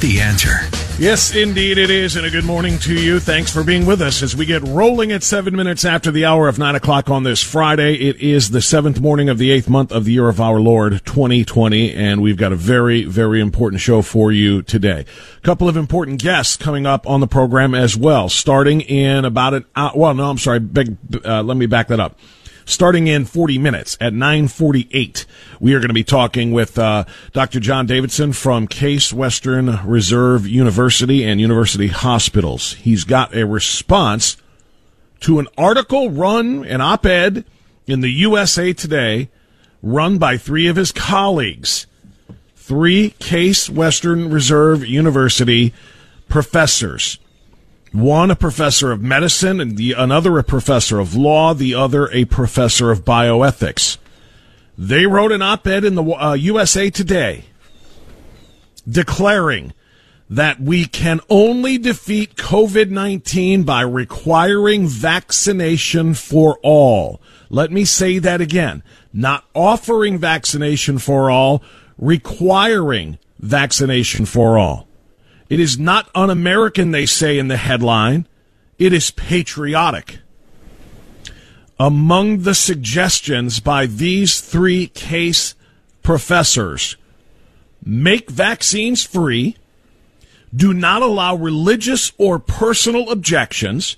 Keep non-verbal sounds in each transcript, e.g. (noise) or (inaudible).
The answer. Yes, indeed it is, and a good morning to you. Thanks for being with us as we get rolling at seven minutes after the hour of nine o'clock on this Friday. It is the seventh morning of the eighth month of the year of our Lord 2020, and we've got a very, very important show for you today. A couple of important guests coming up on the program as well, starting in about an hour. Well, no, I'm sorry. Beg, uh, let me back that up starting in 40 minutes at 948 we are going to be talking with uh, dr jon davidson from case western reserve university and university hospitals. He's got a response to an article run an op-ed in the usa today run by three of his colleagues. Three case western reserve university professors one a professor of medicine and the another a professor of law the other a professor of bioethics. They wrote an op-ed in the uh, usa today declaring that we can only defeat covid-19 by requiring vaccination for all. Let me say that again. Not offering vaccination for all requiring vaccination for all it is not un American, they say in the headline. It is patriotic. Among the suggestions by these three case professors make vaccines free, do not allow religious or personal objections,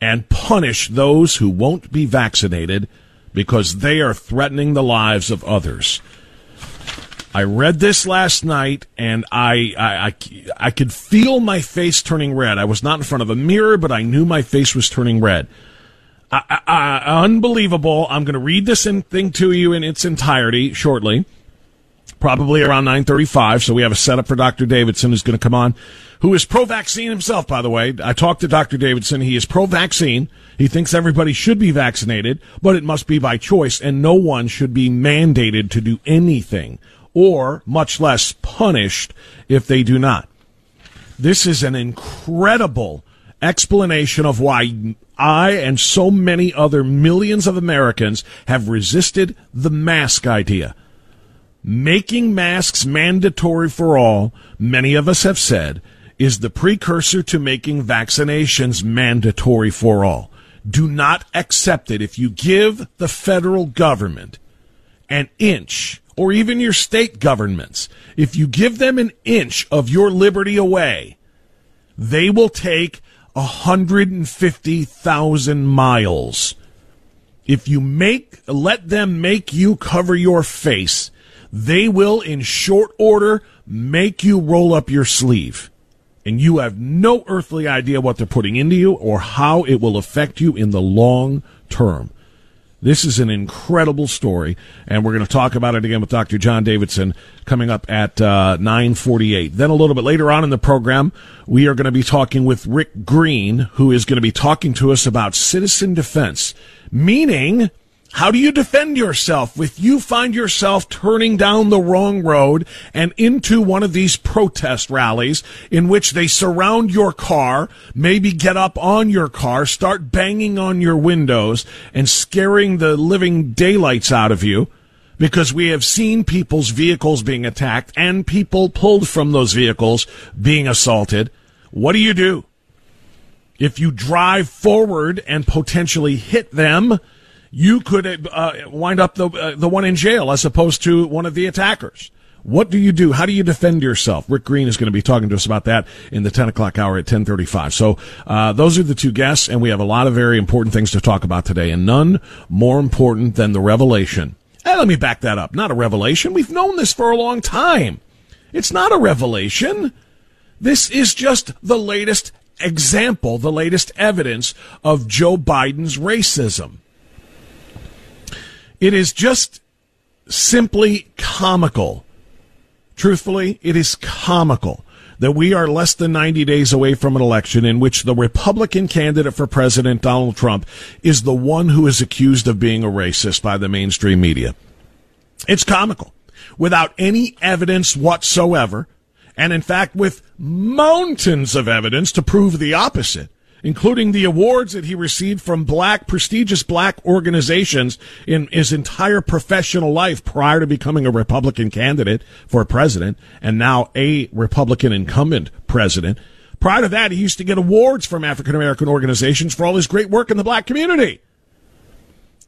and punish those who won't be vaccinated because they are threatening the lives of others. I read this last night and I, I, I, I, could feel my face turning red. I was not in front of a mirror, but I knew my face was turning red. I, I, unbelievable. I'm going to read this in, thing to you in its entirety shortly, probably around 9:35. So we have a setup for Dr. Davidson who's going to come on, who is pro-vaccine himself. By the way, I talked to Dr. Davidson. He is pro-vaccine. He thinks everybody should be vaccinated, but it must be by choice, and no one should be mandated to do anything or much less punished if they do not. This is an incredible explanation of why I and so many other millions of Americans have resisted the mask idea. Making masks mandatory for all, many of us have said, is the precursor to making vaccinations mandatory for all. Do not accept it. If you give the federal government an inch or even your state governments, if you give them an inch of your liberty away, they will take 150,000 miles. If you make, let them make you cover your face, they will in short order make you roll up your sleeve. And you have no earthly idea what they're putting into you or how it will affect you in the long term. This is an incredible story, and we're going to talk about it again with Dr. Jon Davidson coming up at uh, 9:48. Then a little bit later on in the program, we are going to be talking with Rick Green, who is going to be talking to us about citizen defense, meaning How do you defend yourself if you find yourself turning down the wrong road and into one of these protest rallies in which they surround your car, maybe get up on your car, start banging on your windows and scaring the living daylights out of you? Because we have seen people's vehicles being attacked and people pulled from those vehicles being assaulted. What do you do? If you drive forward and potentially hit them, you could uh, wind up the uh, the one in jail as opposed to one of the attackers. What do you do? How do you defend yourself? Rick Green is going to be talking to us about that in the 10 o'clock hour at 1035. So, uh, those are the two guests, and we have a lot of very important things to talk about today, and none more important than the revelation. And let me back that up. Not a revelation. We've known this for a long time. It's not a revelation. This is just the latest example, the latest evidence of Joe Biden's racism. It is just simply comical. Truthfully, it is comical that we are less than 90 days away from an election in which the Republican candidate for president, Donald Trump, is the one who is accused of being a racist by the mainstream media. It's comical. Without any evidence whatsoever, and in fact with mountains of evidence to prove the opposite, including the awards that he received from black, prestigious black organizations in his entire professional life prior to becoming a Republican candidate for president and now a Republican incumbent president. Prior to that, he used to get awards from African American organizations for all his great work in the black community.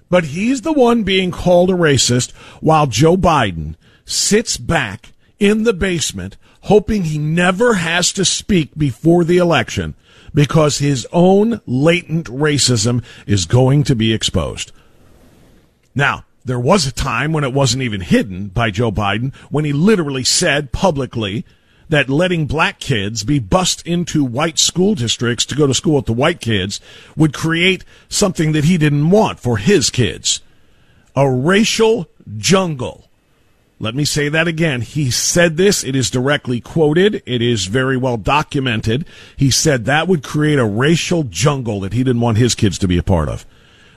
But he's the one being called a racist while Joe Biden sits back in the basement hoping he never has to speak before the election because his own latent racism is going to be exposed. Now, there was a time when it wasn't even hidden by Joe Biden when he literally said publicly that letting black kids be bussed into white school districts to go to school with the white kids would create something that he didn't want for his kids. A racial jungle let me say that again. He said this. It is directly quoted. It is very well documented. He said that would create a racial jungle that he didn't want his kids to be a part of.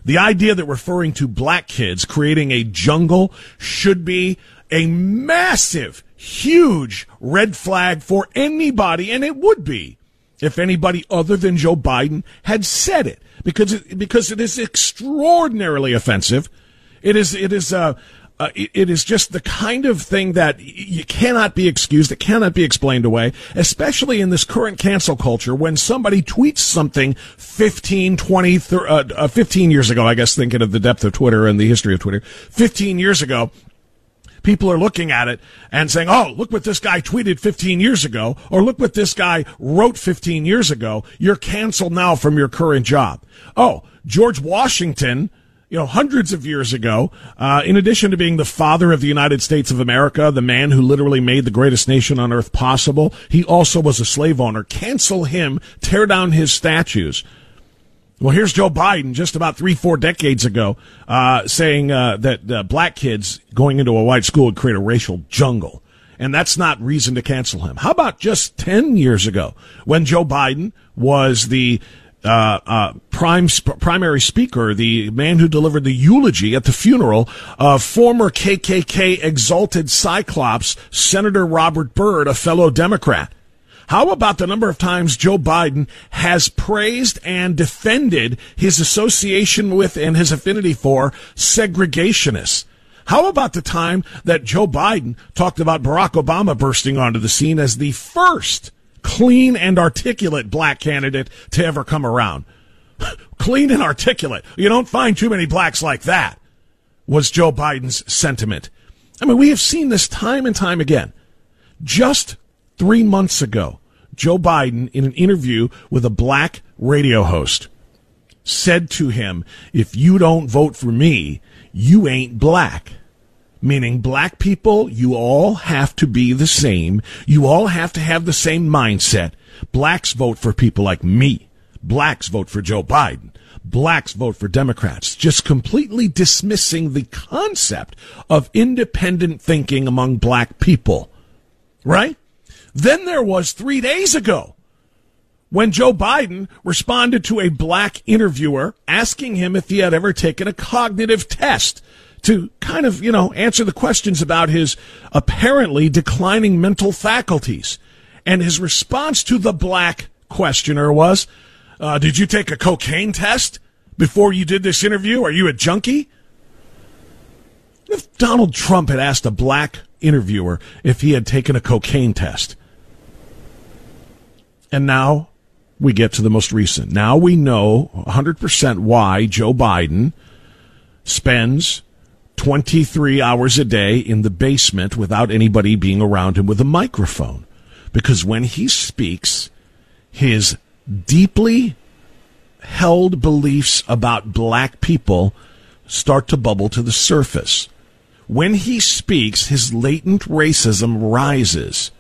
The idea that referring to black kids creating a jungle should be a massive, huge red flag for anybody, and it would be if anybody other than Joe Biden had said it, because it, because it is extraordinarily offensive. It is it is uh, uh, it, it is just the kind of thing that you cannot be excused. It cannot be explained away, especially in this current cancel culture when somebody tweets something 15, 20, uh, uh, 15 years ago, I guess, thinking of the depth of Twitter and the history of Twitter, 15 years ago, people are looking at it and saying, oh, look what this guy tweeted 15 years ago, or look what this guy wrote 15 years ago. You're canceled now from your current job. Oh, George Washington you know, hundreds of years ago, uh, in addition to being the father of the United States of America, the man who literally made the greatest nation on earth possible, he also was a slave owner. Cancel him, tear down his statues. Well, here's Joe Biden just about three, four decades ago, uh, saying uh, that uh, black kids going into a white school would create a racial jungle. And that's not reason to cancel him. How about just 10 years ago when Joe Biden was the uh, uh, prime sp- primary speaker, the man who delivered the eulogy at the funeral of former KKK exalted Cyclops Senator Robert Byrd, a fellow Democrat. How about the number of times Joe Biden has praised and defended his association with and his affinity for segregationists? How about the time that Joe Biden talked about Barack Obama bursting onto the scene as the first clean and articulate black candidate to ever come around. (laughs) clean and articulate. You don't find too many blacks like that, was Joe Biden's sentiment. I mean, we have seen this time and time again. Just three months ago, Joe Biden, in an interview with a black radio host, said to him, If you don't vote for me, you ain't black meaning black people, you all have to be the same. You all have to have the same mindset. Blacks vote for people like me. Blacks vote for Joe Biden. Blacks vote for Democrats. Just completely dismissing the concept of independent thinking among black people. Right? Then there was three days ago when Joe Biden responded to a black interviewer asking him if he had ever taken a cognitive test to kind of, you know, answer the questions about his apparently declining mental faculties. And his response to the black questioner was, uh, Did you take a cocaine test before you did this interview? Are you a junkie? If Donald Trump had asked a black interviewer if he had taken a cocaine test, and now we get to the most recent. Now we know 100% why Joe Biden spends 23 hours a day in the basement without anybody being around him with a microphone. Because when he speaks, his deeply held beliefs about black people start to bubble to the surface. When he speaks, his latent racism rises.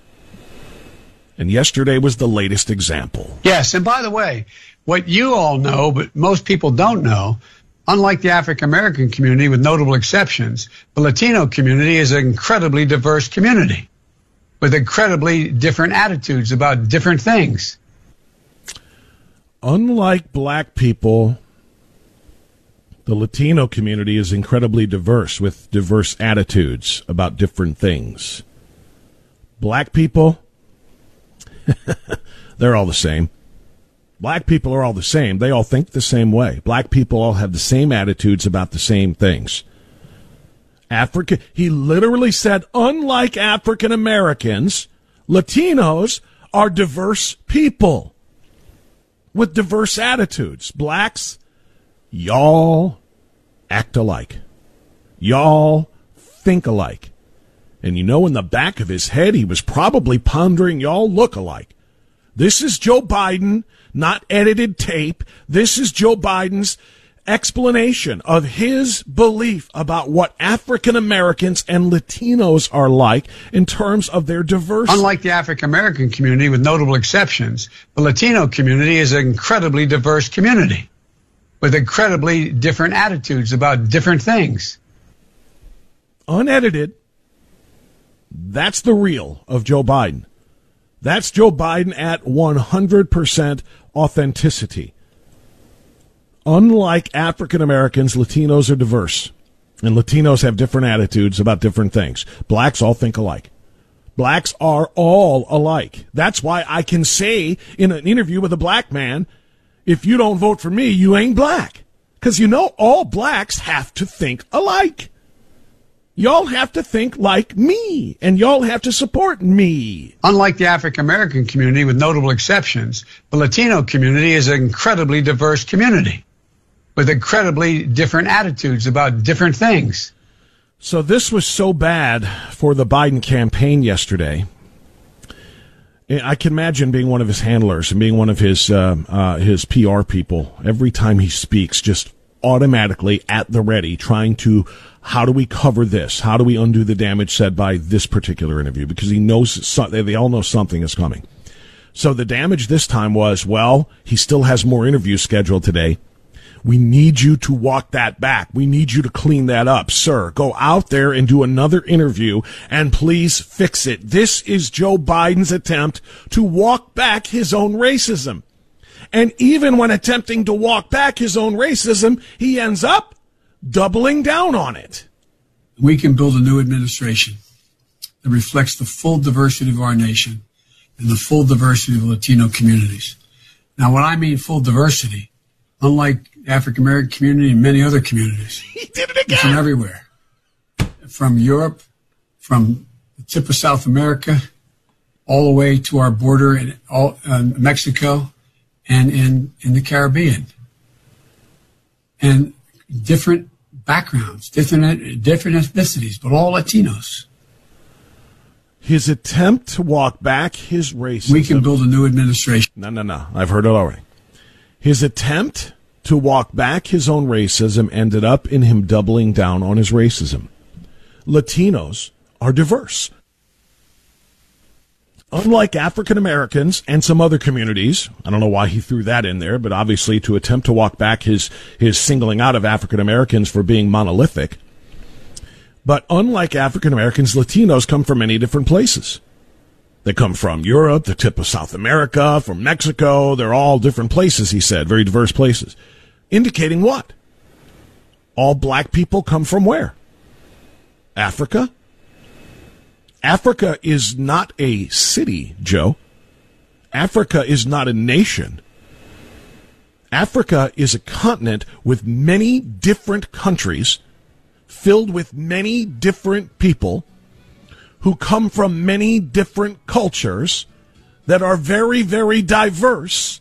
And yesterday was the latest example. Yes, and by the way, what you all know, but most people don't know, unlike the African American community, with notable exceptions, the Latino community is an incredibly diverse community with incredibly different attitudes about different things. Unlike black people, the Latino community is incredibly diverse with diverse attitudes about different things. Black people, (laughs) They're all the same. Black people are all the same. They all think the same way. Black people all have the same attitudes about the same things. Africa, he literally said, unlike African Americans, Latinos are diverse people with diverse attitudes. Blacks, y'all act alike. Y'all think alike. And you know, in the back of his head, he was probably pondering, y'all look alike. This is Joe Biden, not edited tape. This is Joe Biden's explanation of his belief about what African Americans and Latinos are like in terms of their diversity. Unlike the African American community, with notable exceptions, the Latino community is an incredibly diverse community with incredibly different attitudes about different things. Unedited, that's the real of Joe Biden. That's Joe Biden at 100% authenticity. Unlike African Americans, Latinos are diverse. And Latinos have different attitudes about different things. Blacks all think alike. Blacks are all alike. That's why I can say in an interview with a black man, if you don't vote for me, you ain't black. Because you know all blacks have to think alike. Y'all have to think like me, and y'all have to support me. Unlike the African American community, with notable exceptions, the Latino community is an incredibly diverse community with incredibly different attitudes about different things. So, this was so bad for the Biden campaign yesterday. I can imagine being one of his handlers and being one of his uh, uh, his PR people. Every time he speaks, just automatically at the ready, trying to how do we cover this? How do we undo the damage said by this particular interview? Because he knows they all know something is coming. So the damage this time was, well, he still has more interviews scheduled today. We need you to walk that back. We need you to clean that up, sir. Go out there and do another interview and please fix it. This is Joe Biden's attempt to walk back his own racism. And even when attempting to walk back his own racism, he ends up doubling down on it. We can build a new administration that reflects the full diversity of our nation and the full diversity of Latino communities. Now, when I mean full diversity, unlike African American community and many other communities, (laughs) he did it again. From everywhere, from Europe, from the tip of South America, all the way to our border in all, uh, Mexico and in, in the Caribbean. And different backgrounds, different different ethnicities, but all Latinos. His attempt to walk back his racism. We can build a new administration. No, no, no. I've heard it already. His attempt to walk back his own racism ended up in him doubling down on his racism. Latinos are diverse. Unlike African Americans and some other communities, I don't know why he threw that in there, but obviously to attempt to walk back his, his singling out of African Americans for being monolithic. But unlike African Americans, Latinos come from many different places. They come from Europe, the tip of South America, from Mexico. They're all different places, he said, very diverse places. Indicating what? All black people come from where? Africa? Africa is not a city, Joe. Africa is not a nation. Africa is a continent with many different countries, filled with many different people who come from many different cultures that are very, very diverse.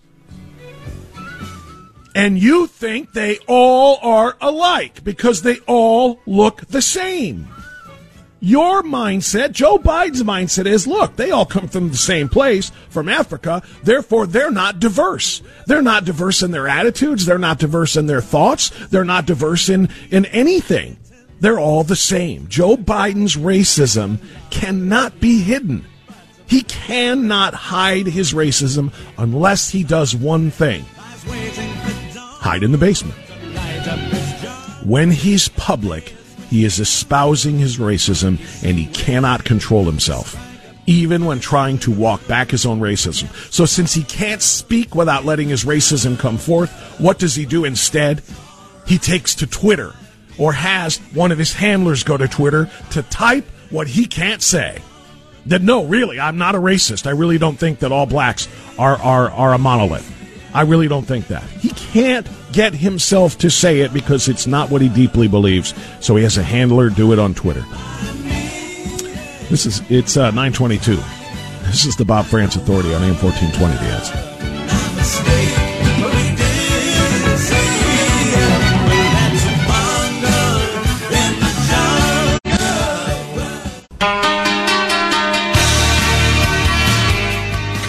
And you think they all are alike because they all look the same. Your mindset, Joe Biden's mindset is look, they all come from the same place, from Africa, therefore they're not diverse. They're not diverse in their attitudes, they're not diverse in their thoughts, they're not diverse in, in anything. They're all the same. Joe Biden's racism cannot be hidden. He cannot hide his racism unless he does one thing hide in the basement. When he's public, he is espousing his racism and he cannot control himself, even when trying to walk back his own racism. So, since he can't speak without letting his racism come forth, what does he do instead? He takes to Twitter or has one of his handlers go to Twitter to type what he can't say. That no, really, I'm not a racist. I really don't think that all blacks are, are, are a monolith. I really don't think that. He can't get himself to say it because it's not what he deeply believes. So he has a handler do it on Twitter. This is it's uh, 922. This is the Bob Frantz Authority on AM 1420. The answer.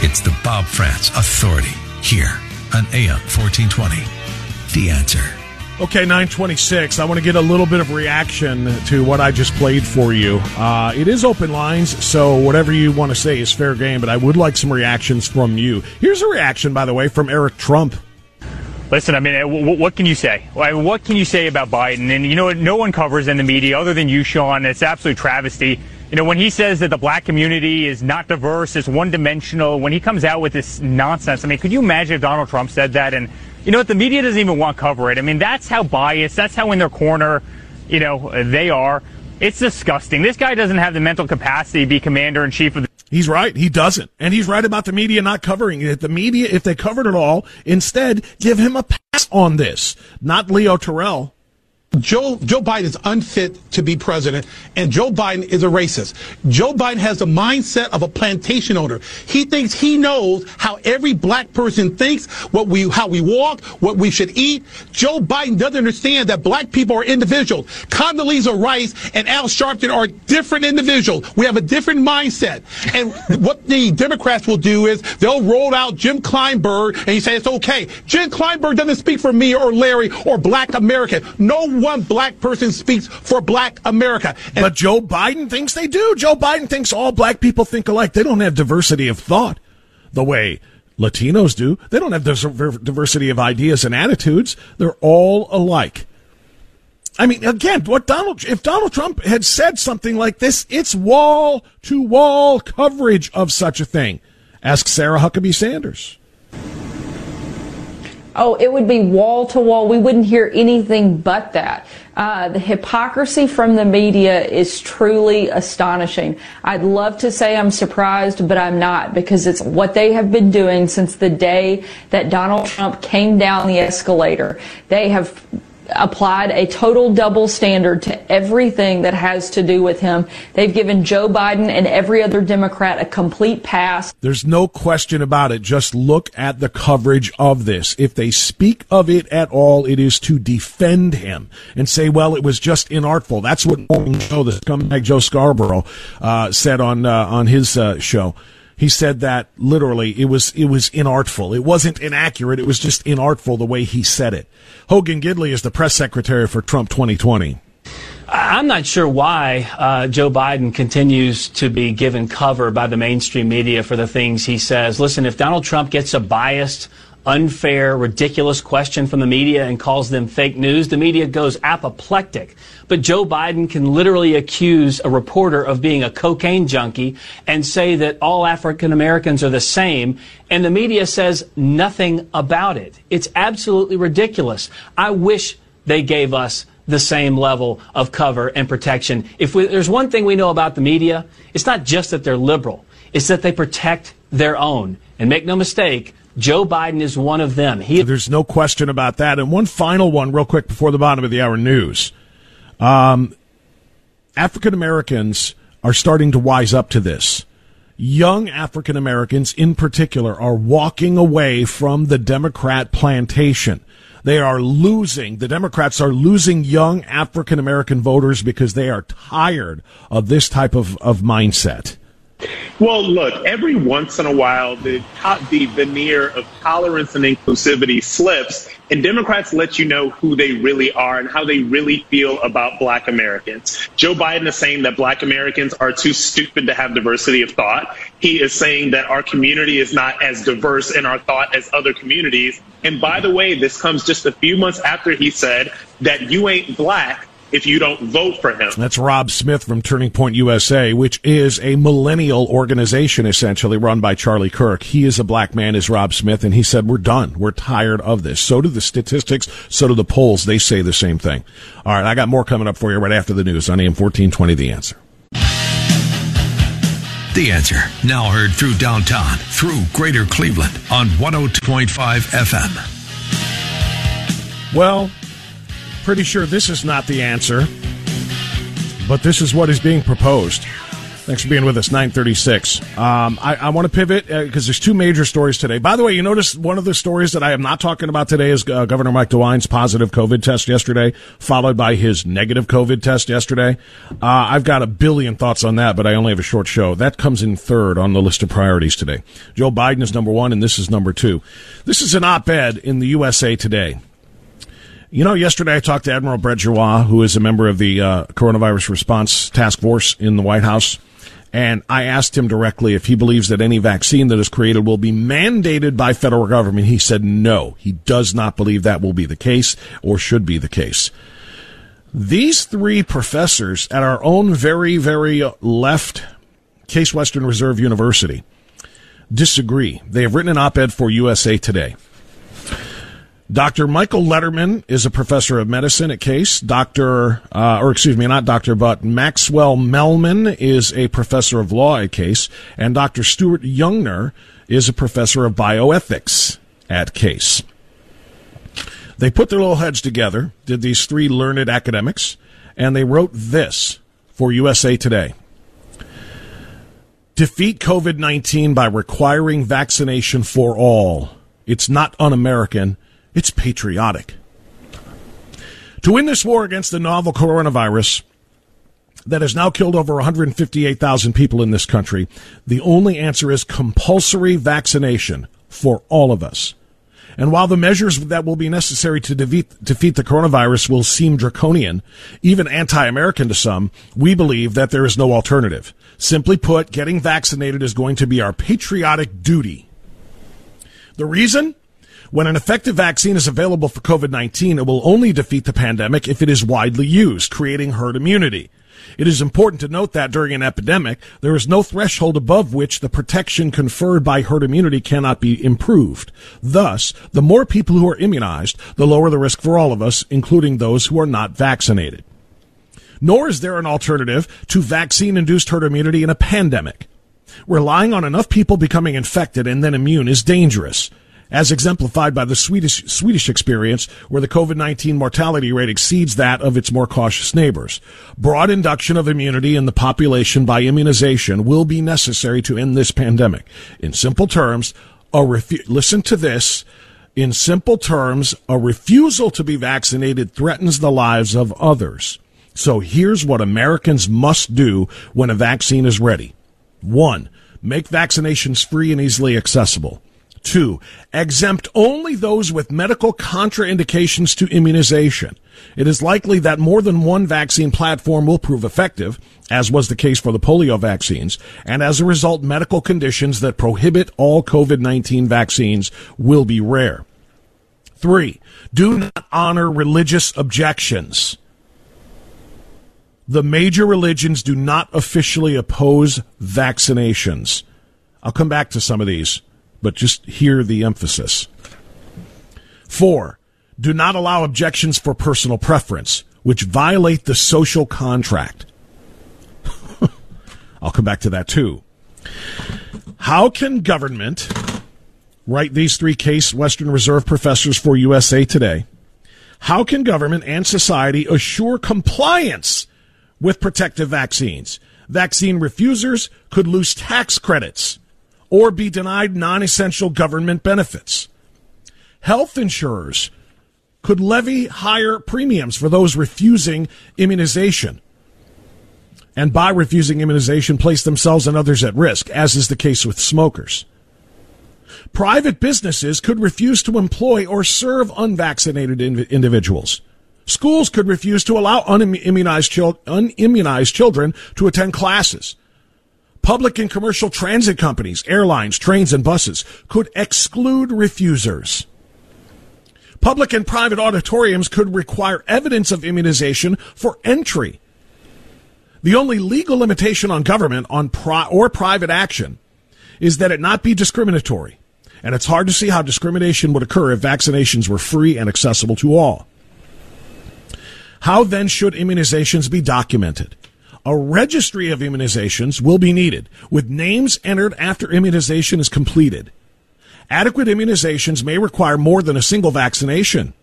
It's the Bob Frantz Authority here on AM 1420. The answer. Okay, 926. I want to get a little bit of reaction to what I just played for you. Uh, it is open lines, so whatever you want to say is fair game, but I would like some reactions from you. Here's a reaction, by the way, from Eric Trump. Listen, I mean, what can you say? What can you say about Biden? And you know, no one covers in the media other than you, Sean. It's absolute travesty. You know, when he says that the black community is not diverse, it's one dimensional, when he comes out with this nonsense, I mean, could you imagine if Donald Trump said that? And, you know what, the media doesn't even want to cover it. I mean, that's how biased, that's how in their corner, you know, they are. It's disgusting. This guy doesn't have the mental capacity to be commander in chief of the. He's right. He doesn't. And he's right about the media not covering it. The media, if they covered it all, instead give him a pass on this. Not Leo Terrell. Joe Joe Biden is unfit to be president, and Joe Biden is a racist. Joe Biden has the mindset of a plantation owner. He thinks he knows how every black person thinks, what we how we walk, what we should eat. Joe Biden doesn't understand that black people are individuals. Condoleezza Rice and Al Sharpton are different individuals. We have a different mindset. And (laughs) what the Democrats will do is they'll roll out Jim Clyburn and he say it's okay. Jim Clyburn doesn't speak for me or Larry or black America. No one black person speaks for black America. And but Joe Biden thinks they do. Joe Biden thinks all black people think alike. They don't have diversity of thought the way Latinos do. They don't have diversity of ideas and attitudes. They're all alike. I mean, again, what Donald, if Donald Trump had said something like this, it's wall to wall coverage of such a thing. Ask Sarah Huckabee Sanders. Oh, it would be wall to wall. We wouldn't hear anything but that. Uh, the hypocrisy from the media is truly astonishing. I'd love to say I'm surprised, but I'm not because it's what they have been doing since the day that Donald Trump came down the escalator. They have applied a total double standard to everything that has to do with him. They've given Joe Biden and every other Democrat a complete pass. There's no question about it. Just look at the coverage of this. If they speak of it at all, it is to defend him and say, well, it was just inartful. That's what Morning Joe, the scumbag Joe Scarborough, uh, said on, uh, on his, uh, show. He said that literally it was it was inartful. It wasn't inaccurate. It was just inartful the way he said it. Hogan Gidley is the press secretary for Trump 2020. I'm not sure why uh, Joe Biden continues to be given cover by the mainstream media for the things he says. Listen, if Donald Trump gets a biased unfair, ridiculous question from the media and calls them fake news, the media goes apoplectic. But Joe Biden can literally accuse a reporter of being a cocaine junkie and say that all African Americans are the same, and the media says nothing about it. It's absolutely ridiculous. I wish they gave us the same level of cover and protection. If we, there's one thing we know about the media, it's not just that they're liberal, it's that they protect their own. And make no mistake, Joe Biden is one of them. He- There's no question about that. And one final one, real quick, before the bottom of the hour news. Um, African Americans are starting to wise up to this. Young African Americans, in particular, are walking away from the Democrat plantation. They are losing, the Democrats are losing young African American voters because they are tired of this type of, of mindset. Well, look, every once in a while, the, the veneer of tolerance and inclusivity slips, and Democrats let you know who they really are and how they really feel about black Americans. Joe Biden is saying that black Americans are too stupid to have diversity of thought. He is saying that our community is not as diverse in our thought as other communities. And by the way, this comes just a few months after he said that you ain't black if you don't vote for him. That's Rob Smith from Turning Point USA, which is a millennial organization essentially run by Charlie Kirk. He is a black man, is Rob Smith, and he said, We're done. We're tired of this. So do the statistics, so do the polls. They say the same thing. All right, I got more coming up for you right after the news on AM 1420 The Answer. The Answer, now heard through downtown, through greater Cleveland on 102.5 FM. Well, pretty sure this is not the answer, but this is what is being proposed. Thanks for being with us. 936. Um, I, I want to pivot because uh, there's two major stories today. By the way, you notice one of the stories that I am not talking about today is uh, Governor Mike DeWine's positive COVID test yesterday, followed by his negative COVID test yesterday. Uh, I've got a billion thoughts on that, but I only have a short show. That comes in third on the list of priorities today. Joe Biden is number one, and this is number two. This is an op-ed in the USA Today. You know, yesterday I talked to Admiral Brett Giroir, who is a member of the uh, coronavirus response task force in the White House. And I asked him directly if he believes that any vaccine that is created will be mandated by federal government. He said no, he does not believe that will be the case or should be the case. These three professors at our own very, very left Case Western Reserve University disagree. They have written an op ed for USA Today. Dr. Michael Lederman is a professor of medicine at Case. Dr. Uh, or excuse me, not doctor, but Maxwell Mehlman is a professor of law at Case, and Dr. Stuart Youngner is a professor of bioethics at Case. They put their little heads together, did these three learned academics, and they wrote this for USA Today. Defeat COVID 19 by requiring vaccination for all. It's not un American it's patriotic. To win this war against the novel coronavirus that has now killed over 158,000 people in this country, the only answer is compulsory vaccination for all of us. And while the measures that will be necessary to defeat, defeat the coronavirus will seem draconian, even anti-American to some, we believe that there is no alternative. Simply put, getting vaccinated is going to be our patriotic duty. The reason? When an effective vaccine is available for COVID-19, it will only defeat the pandemic if it is widely used, creating herd immunity. It is important to note that during an epidemic, there is no threshold above which the protection conferred by herd immunity cannot be improved. Thus, the more people who are immunized, the lower the risk for all of us, including those who are not vaccinated. Nor is there an alternative to vaccine induced herd immunity in a pandemic. Relying on enough people becoming infected and then immune is dangerous as exemplified by the Swedish, Swedish experience where the COVID-19 mortality rate exceeds that of its more cautious neighbors. Broad induction of immunity in the population by immunization will be necessary to end this pandemic. In simple terms, a refu- listen to this. In simple terms, a refusal to be vaccinated threatens the lives of others. So here's what Americans must do when a vaccine is ready. One, make vaccinations free and easily accessible. Two, exempt only those with medical contraindications to immunization. It is likely that more than one vaccine platform will prove effective, as was the case for the polio vaccines, and as a result, medical conditions that prohibit all COVID-19 vaccines will be rare. Three, do not honor religious objections. The major religions do not officially oppose vaccinations. I'll come back to some of these but just hear the emphasis. Four, do not allow objections for personal preference, which violate the social contract. (laughs) I'll come back to that too. How can government, write these three case Western Reserve professors for USA Today, how can government and society assure compliance with protective vaccines? Vaccine refusers could lose tax credits or be denied non essential government benefits. Health insurers could levy higher premiums for those refusing immunization. And by refusing immunization, place themselves and others at risk, as is the case with smokers. Private businesses could refuse to employ or serve unvaccinated individuals. Schools could refuse to allow unimmunized, chil- unimmunized children to attend classes. Public and commercial transit companies, airlines, trains, and buses could exclude refusers. Public and private auditoriums could require evidence of immunization for entry. The only legal limitation on government on pri- or private action is that it not be discriminatory. And it's hard to see how discrimination would occur if vaccinations were free and accessible to all. How then should immunizations be documented? A registry of immunizations will be needed, with names entered after immunization is completed. Adequate immunizations may require more than a single vaccination,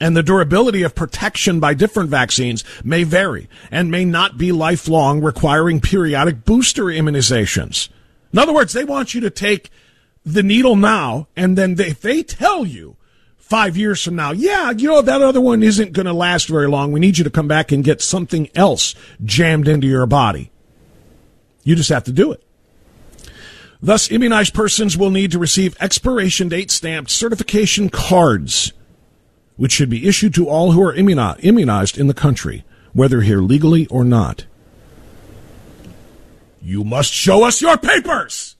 and the durability of protection by different vaccines may vary and may not be lifelong, requiring periodic booster immunizations. In other words, they want you to take the needle now, and then they, if they tell you five years from now, yeah, you know, that other one isn't going to last very long. We need you to come back and get something else jammed into your body. You just have to do it. Thus, immunized persons will need to receive expiration date stamped certification cards, which should be issued to all who are immunized in the country, whether here legally or not. You must show us your papers!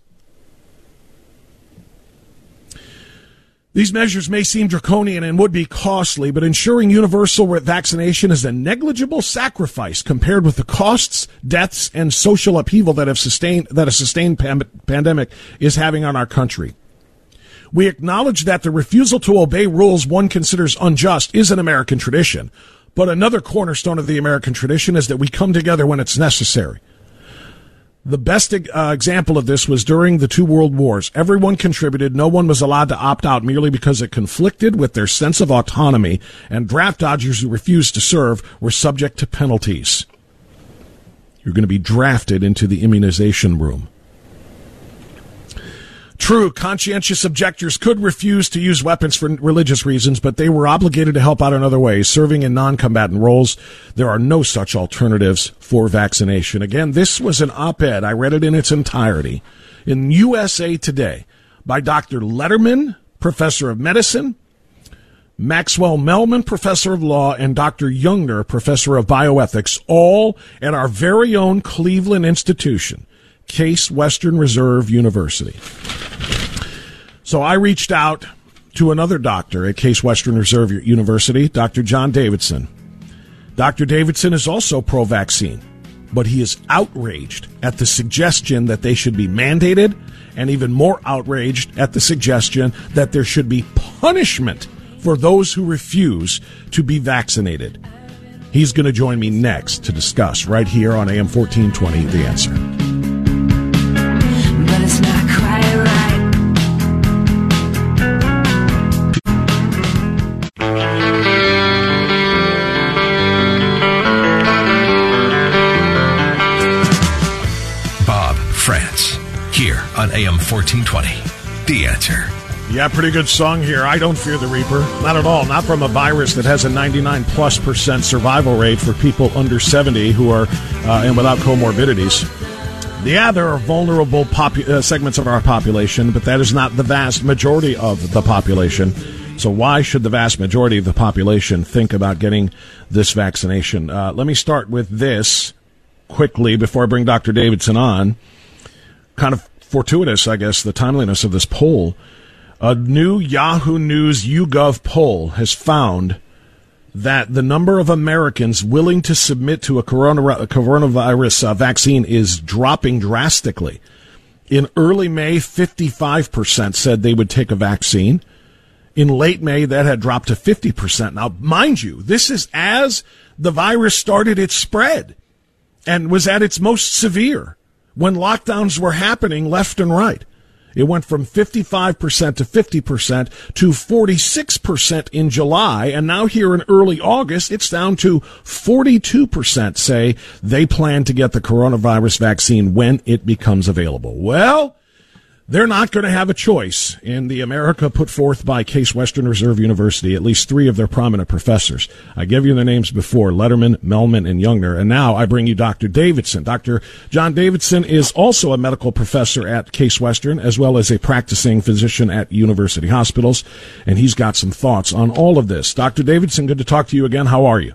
These measures may seem draconian and would be costly, but ensuring universal vaccination is a negligible sacrifice compared with the costs, deaths, and social upheaval that have sustained that a sustained pandemic is having on our country. We acknowledge that the refusal to obey rules one considers unjust is an American tradition, but another cornerstone of the American tradition is that we come together when it's necessary. The best uh, example of this was during the two world wars. Everyone contributed. No one was allowed to opt out merely because it conflicted with their sense of autonomy, and draft dodgers who refused to serve were subject to penalties. You're going to be drafted into the immunization room. True, conscientious objectors could refuse to use weapons for religious reasons, but they were obligated to help out in other ways, serving in non-combatant roles. There are no such alternatives for vaccination. Again, this was an op-ed. I read it in its entirety in USA Today by Dr. Lederman, professor of medicine, Maxwell Mehlman, professor of law, and Dr. Youngner, professor of bioethics, all at our very own Cleveland institution. Case Western Reserve University. So I reached out to another doctor at Case Western Reserve University, Dr. Jon Davidson. Dr. Davidson is also pro vaccine, but he is outraged at the suggestion that they should be mandated and even more outraged at the suggestion that there should be punishment for those who refuse to be vaccinated. He's going to join me next to discuss right here on AM 1420 The Answer. AM 1420. The answer. Yeah, pretty good song here. I don't fear the Reaper. Not at all. Not from a virus that has a 99 plus percent survival rate for people under 70 who are uh, and without comorbidities. Yeah, there are vulnerable popu- uh, segments of our population, but that is not the vast majority of the population. So, why should the vast majority of the population think about getting this vaccination? Uh, let me start with this quickly before I bring Dr. Davidson on. Kind of fortuitous, I guess, the timeliness of this poll. A new Yahoo News YouGov poll has found that the number of Americans willing to submit to a, coronavirus uh, vaccine is dropping drastically. In early May, 55% said they would take a vaccine. In late May, that had dropped to 50%. Now, mind you, this is as the virus started its spread and was at its most severe when lockdowns were happening left and right. It went from 55% to 50% to 46% in July. And now here in early August, it's down to 42% say they plan to get the coronavirus vaccine when it becomes available. Well, they're not going to have a choice. In the America put forth by Case Western Reserve University, at least three of their prominent professors. I gave you their names before, Lederman, Mehlman, and Youngner. And now I bring you Dr. Davidson. Dr. Jon Davidson is also a medical professor at Case Western, as well as a practicing physician at university hospitals. And he's got some thoughts on all of this. Dr. Davidson, good to talk to you again. How are you?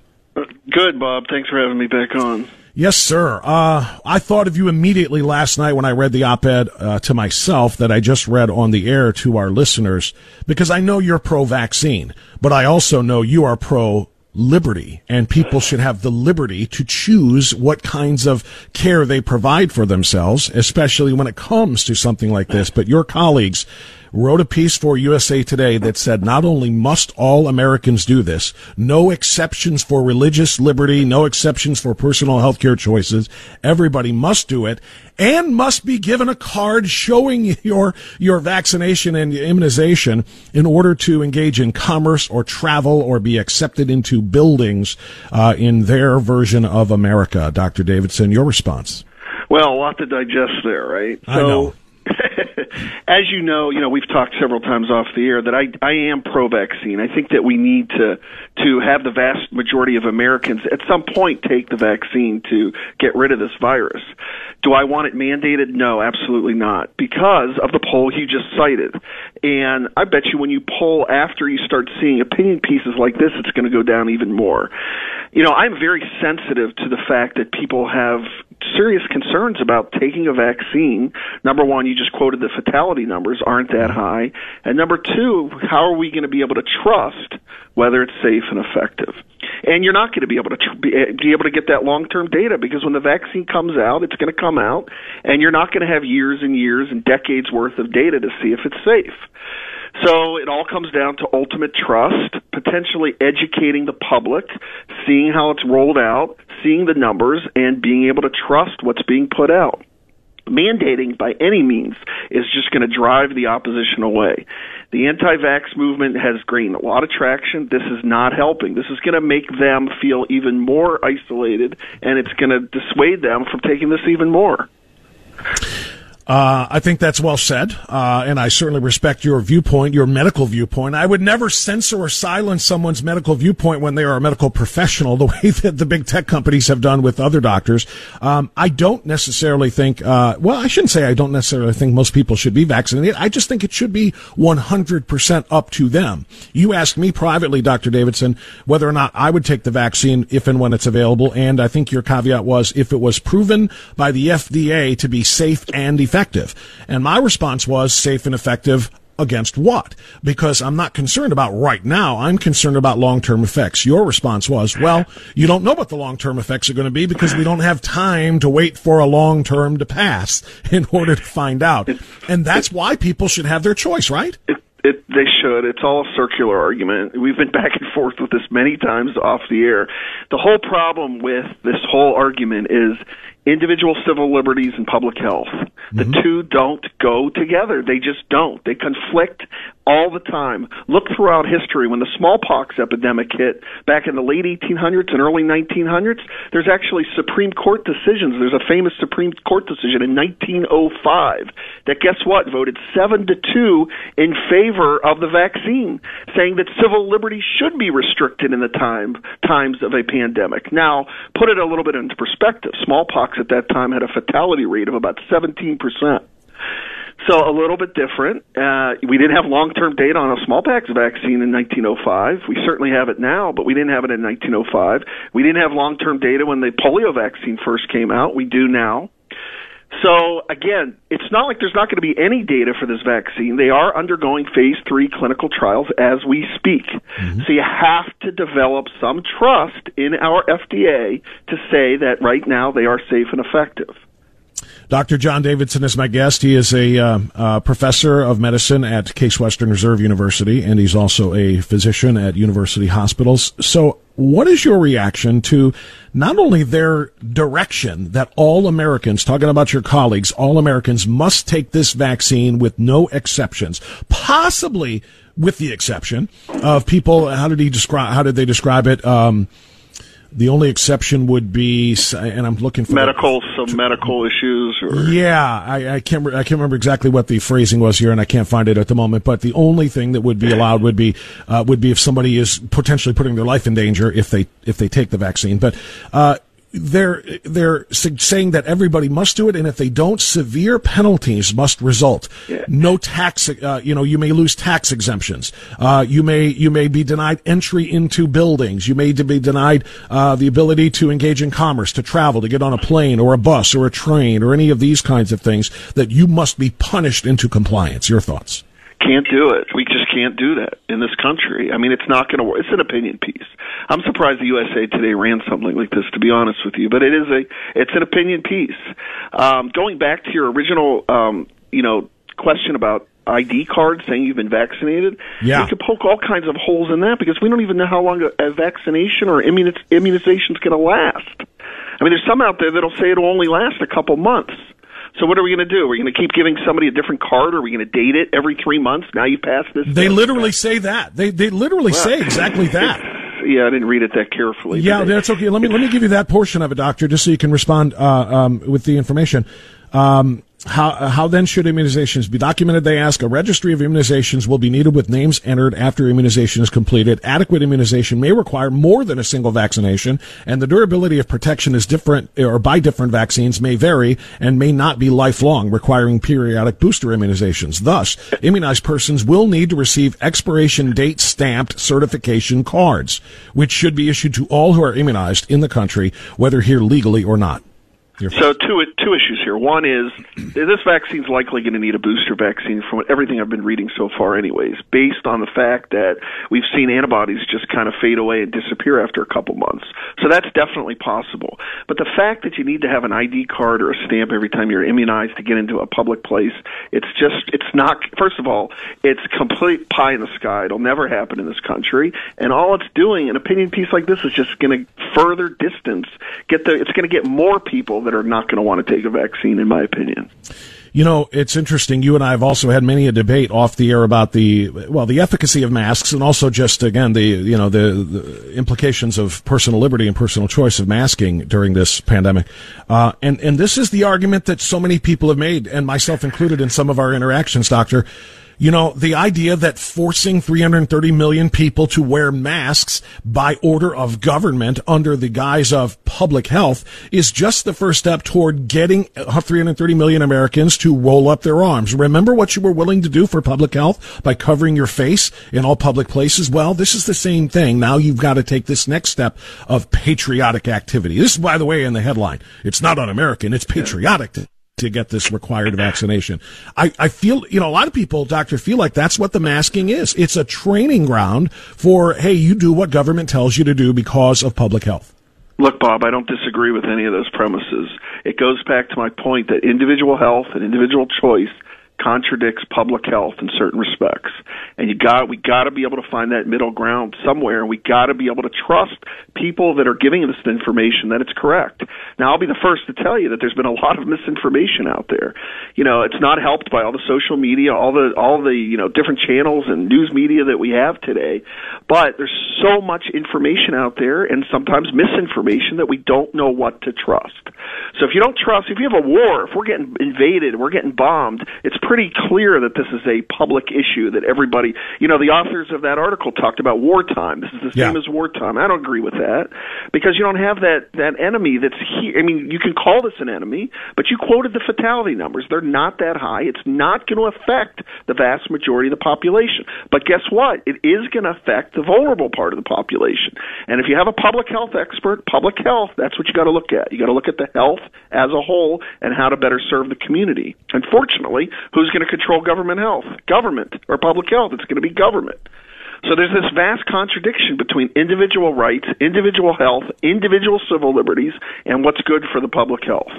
Good, Bob. Thanks for having me back on. Yes, sir. Uh, I thought of you immediately last night when I read the op-ed uh, to myself that I just read on the air to our listeners because I know you're pro-vaccine, but I also know you are pro liberty and people should have the liberty to choose what kinds of care they provide for themselves, especially when it comes to something like this. But your colleagues wrote a piece for USA Today that said not only must all Americans do this, no exceptions for religious liberty, no exceptions for personal health care choices. Everybody must do it and must be given a card showing (laughs) your, your vaccination and immunization in order to engage in commerce or travel or be accepted into buildings uh, in their version of America. Dr. Davidson, your response. Well, a lot to digest there, right? I so, know. (laughs) as you know, you know we've talked several times off the air that I I am pro-vaccine. I think that we need to to have the vast majority of Americans at some point take the vaccine to get rid of this virus. Do I want it mandated? No, absolutely not, because of the poll you just cited. And I bet you when you poll after you start seeing opinion pieces like this, it's going to go down even more. You know, I'm very sensitive to the fact that people have serious concerns about taking a vaccine. Number one, you just quoted the fatality numbers aren't that high. And number two, how are we going to be able to trust whether it's safe and effective? And you're not going to be able to tr- be able to get that long-term data because when the vaccine comes out, it's going to come out, and you're not going to have years and years and decades worth of data to see if it's safe. So it all comes down to ultimate trust, potentially educating the public, seeing how it's rolled out, seeing the numbers, and being able to trust what's being put out. Mandating by any means is just going to drive the opposition away. The anti vax movement has gained a lot of traction. This is not helping. This is going to make them feel even more isolated, and it's going to dissuade them from taking this even more. Uh, I think that's well said, uh, and I certainly respect your viewpoint, your medical viewpoint. I would never censor or silence someone's medical viewpoint when they are a medical professional, (laughs) the way that the big tech companies have done with other doctors. Um, I don't necessarily think, uh, well, I shouldn't say I don't necessarily think most people should be vaccinated. I just think it should be 100% up to them. You asked me privately, Dr. Davidson, whether or not I would take the vaccine if and when it's available, and I think your caveat was if it was proven by the FDA to be safe and effective effective? And my response was safe and effective against what? Because I'm not concerned about right now. I'm concerned about long-term effects. Your response was, well, you don't know what the long-term effects are going to be because we don't have time to wait for a long term to pass (laughs) in order to find out. And that's why people should have their choice, right? It, they should. It's all a circular argument. We've been back and forth with this many times off the air. The whole problem with this whole argument is individual civil liberties and public health. The mm-hmm. two don't go together. They just don't. They conflict all the time. Look throughout history when the smallpox epidemic hit back in the late 1800s and early 1900s, there's actually Supreme Court decisions. There's a famous Supreme Court decision in 1905 that guess what voted 7 to 2 in favor of the vaccine, saying that civil liberties should be restricted in the time times of a pandemic. Now, put it a little bit into perspective. Smallpox at that time had a fatality rate of about 17%. So a little bit different. Uh, we didn't have long-term data on a smallpox vaccine in 1905. We certainly have it now, but we didn't have it in 1905. We didn't have long-term data when the polio vaccine first came out. We do now. So again, it's not like there's not going to be any data for this vaccine. They are undergoing phase three clinical trials as we speak. Mm-hmm. So you have to develop some trust in our FDA to say that right now they are safe and effective. Dr. Jon Davidson is my guest. He is a uh, uh, professor of medicine at Case Western Reserve University, and he's also a physician at University Hospitals. So, what is your reaction to not only their direction that all Americans, talking about your colleagues, all Americans must take this vaccine with no exceptions, possibly with the exception of people, how did he describe, how did they describe it? Um, the only exception would be, and I'm looking for medical, some medical issues. Or... Yeah, I, I, can't. I can't remember exactly what the phrasing was here, and I can't find it at the moment. But the only thing that would be allowed would be uh, would be if somebody is potentially putting their life in danger if they if they take the vaccine. But uh, they're they're saying that everybody must do it, and if they don't, severe penalties must result. Yeah. No tax, uh, you know, you may lose tax exemptions. Uh, you may you may be denied entry into buildings. You may be denied uh, the ability to engage in commerce, to travel, to get on a plane or a bus or a train or any of these kinds of things. That you must be punished into compliance. Your thoughts? Can't do it. We just can't do that in this country. I mean, it's not going to work. It's an opinion piece. I'm surprised the USA Today ran something like this, to be honest with you. But it is a, it's an opinion piece. Um, going back to your original, um, you know, question about ID card saying you've been vaccinated. Yeah. We could poke all kinds of holes in that because we don't even know how long a, a vaccination or immuniz- immunization is going to last. I mean, there's some out there that'll say it'll only last a couple months. So what are we going to do? Are We're going to keep giving somebody a different card, or are we going to date it every three months? Now you pass this. They literally say that. They they literally well, say exactly that. (laughs) Yeah, I didn't read it that carefully. Yeah, that's okay. Let me let me give you that portion of it, doctor, just so you can respond uh, um, with the information. Um, how, uh, how then should immunizations be documented? They ask. A registry of immunizations will be needed with names entered after immunization is completed. Adequate immunization may require more than a single vaccination, and the durability of protection is different, or by different vaccines may vary and may not be lifelong, requiring periodic booster immunizations. Thus, immunized persons will need to receive expiration date stamped certification cards, which should be issued to all who are immunized in the country, whether here legally or not. So two two issues here. One is this vaccine's likely going to need a booster vaccine from everything I've been reading so far, anyways, based on the fact that we've seen antibodies just kind of fade away and disappear after a couple months. So that's definitely possible. But the fact that you need to have an ID card or a stamp every time you're immunized to get into a public place, it's just it's not. First of all, it's complete pie in the sky. It'll never happen in this country, and all it's doing, an opinion piece like this, is just going to further distance. Get the. It's going to get more people that are not going to want to take a vaccine, in my opinion. You know, it's interesting. You and I have also had many a debate off the air about the well, the efficacy of masks, and also just again the you know the, the implications of personal liberty and personal choice of masking during this pandemic. Uh, and and this is the argument that so many people have made, and myself included in some of our interactions, Doctor you know, the idea that forcing 330 million people to wear masks by order of government under the guise of public health is just the first step toward getting 330 million Americans to roll up their arms. Remember what you were willing to do for public health by covering your face in all public places? Well, this is the same thing. Now you've got to take this next step of patriotic activity. This is, by the way, in the headline. It's not un-American. It's patriotic to get this required vaccination. I, I feel, you know, a lot of people, doctor, feel like that's what the masking is. It's a training ground for, hey, you do what government tells you to do because of public health. Look, Bob, I don't disagree with any of those premises. It goes back to my point that individual health and individual choice contradicts public health in certain respects. And you got we got to be able to find that middle ground somewhere, and we got to be able to trust people that are giving us the information that it's correct. Now, I'll be the first to tell you that there's been a lot of misinformation out there. You know, it's not helped by all the social media, all the all the you know different channels and news media that we have today. But there's so much information out there, and sometimes misinformation that we don't know what to trust. So if you don't trust, if you have a war, if we're getting invaded, we're getting bombed, it's pretty clear that this is a public issue that everybody, you know, the authors of that article talked about wartime. This is the same Yeah. as wartime. I don't agree with that because you don't have that that enemy that's here. I mean, you can call this an enemy, but you quoted the fatality numbers. They're not that high. It's not going to affect the vast majority of the population. But guess what? It is going to affect the vulnerable part of the population. And if you have a public health expert, public health, that's what you got to look at. You got to look at the health as a whole and how to better serve the community. Unfortunately, who's going to control government health? Government or public health? It's going to be government. So there's this vast contradiction between individual rights, individual health, individual civil liberties, and what's good for the public health.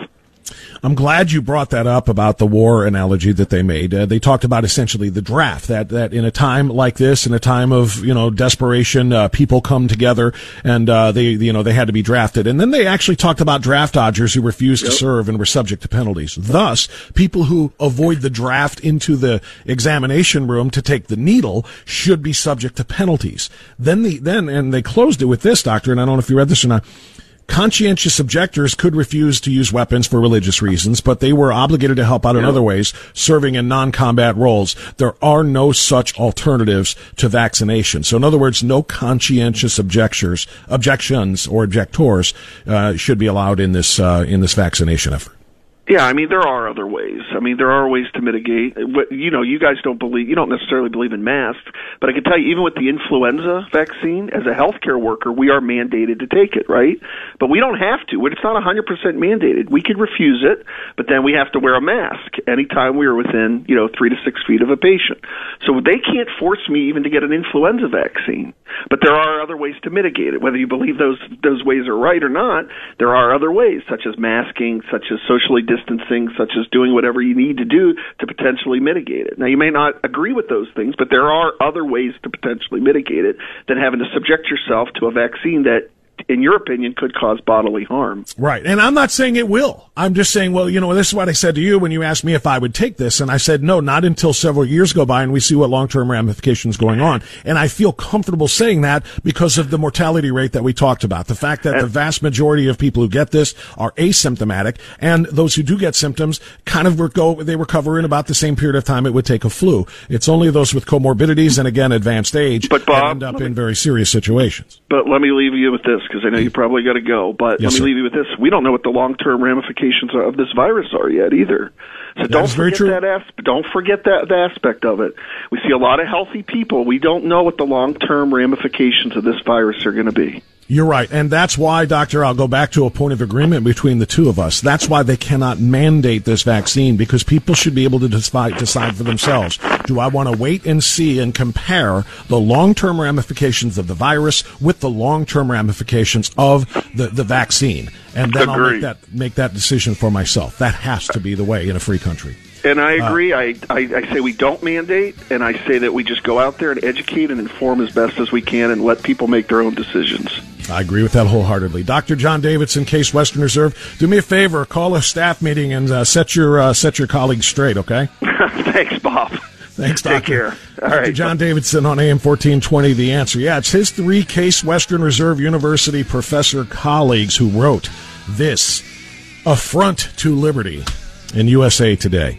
I'm glad you brought that up about the war analogy that they made. Uh, they talked about essentially the draft that that in a time like this, in a time of you know desperation, uh, people come together and uh, they you know they had to be drafted. And then they actually talked about draft dodgers who refused to serve and were subject to penalties. Thus, people who avoid the draft into the examination room to take the needle should be subject to penalties. Then the then and they closed it with this, doctor. And I don't know if you read this or not. Conscientious objectors could refuse to use weapons for religious reasons, but they were obligated to help out in other ways, serving in non-combat roles. There are no such alternatives to vaccination. So in other words, no conscientious objectors, objections or objectors, uh, should be allowed in this, uh, in this vaccination effort. Yeah, I mean there are other ways. I mean there are ways to mitigate. You know, you guys don't believe you don't necessarily believe in masks, but I can tell you even with the influenza vaccine as a healthcare worker, we are mandated to take it, right? But we don't have to. It's not 100% mandated. We could refuse it, but then we have to wear a mask anytime we are within, you know, 3 to 6 feet of a patient. So they can't force me even to get an influenza vaccine. But there are other ways to mitigate it. Whether you believe those those ways are right or not, there are other ways, such as masking, such as socially distancing, such as doing whatever you need to do to potentially mitigate it. Now, you may not agree with those things, but there are other ways to potentially mitigate it than having to subject yourself to a vaccine that, in your opinion, could cause bodily harm. Right. And I'm not saying it will. I'm just saying, well, you know, this is what I said to you when you asked me if I would take this. And I said, no, not until several years go by and we see what long-term ramifications going on. And I feel comfortable saying that because of the mortality rate that we talked about. The fact that the vast majority of people who get this are asymptomatic and those who do get symptoms kind of go, they recover in about the same period of time it would take a flu. It's only those with comorbidities and again, advanced age But, Bob, end up in very serious situations. But let me leave you with this because I know you probably got to go. But Yes, let me sir. leave you with this: we don't know what the long-term ramifications of this virus are yet either. So That don't forget that asp- don't forget that, that aspect of it. We see a lot of healthy people. We don't know what the long-term ramifications of this virus are going to be. You're right. And that's why, Doctor, I'll go back to a point of agreement between the two of us. That's why they cannot mandate this vaccine because people should be able to decide, decide for themselves. Do I want to wait and see and compare the long-term ramifications of the virus with the long-term ramifications of the, the vaccine? And then I'll make that, make that decision for myself. That has to be the way in a free country. And I Uh, agree. I, I, I say we don't mandate, and I say that we just go out there and educate and inform as best as we can and let people make their own decisions. I agree with that wholeheartedly. Dr. Jon Davidson, Case Western Reserve, do me a favor, call a staff meeting and uh, set your uh, set your colleagues straight, okay? (laughs) Thanks, Bob. Thanks, Take Doctor. care. All Dr. right. Jon Davidson on AM 1420, The Answer. Yeah, it's his three Case Western Reserve University professor colleagues who wrote this affront to liberty in USA Today.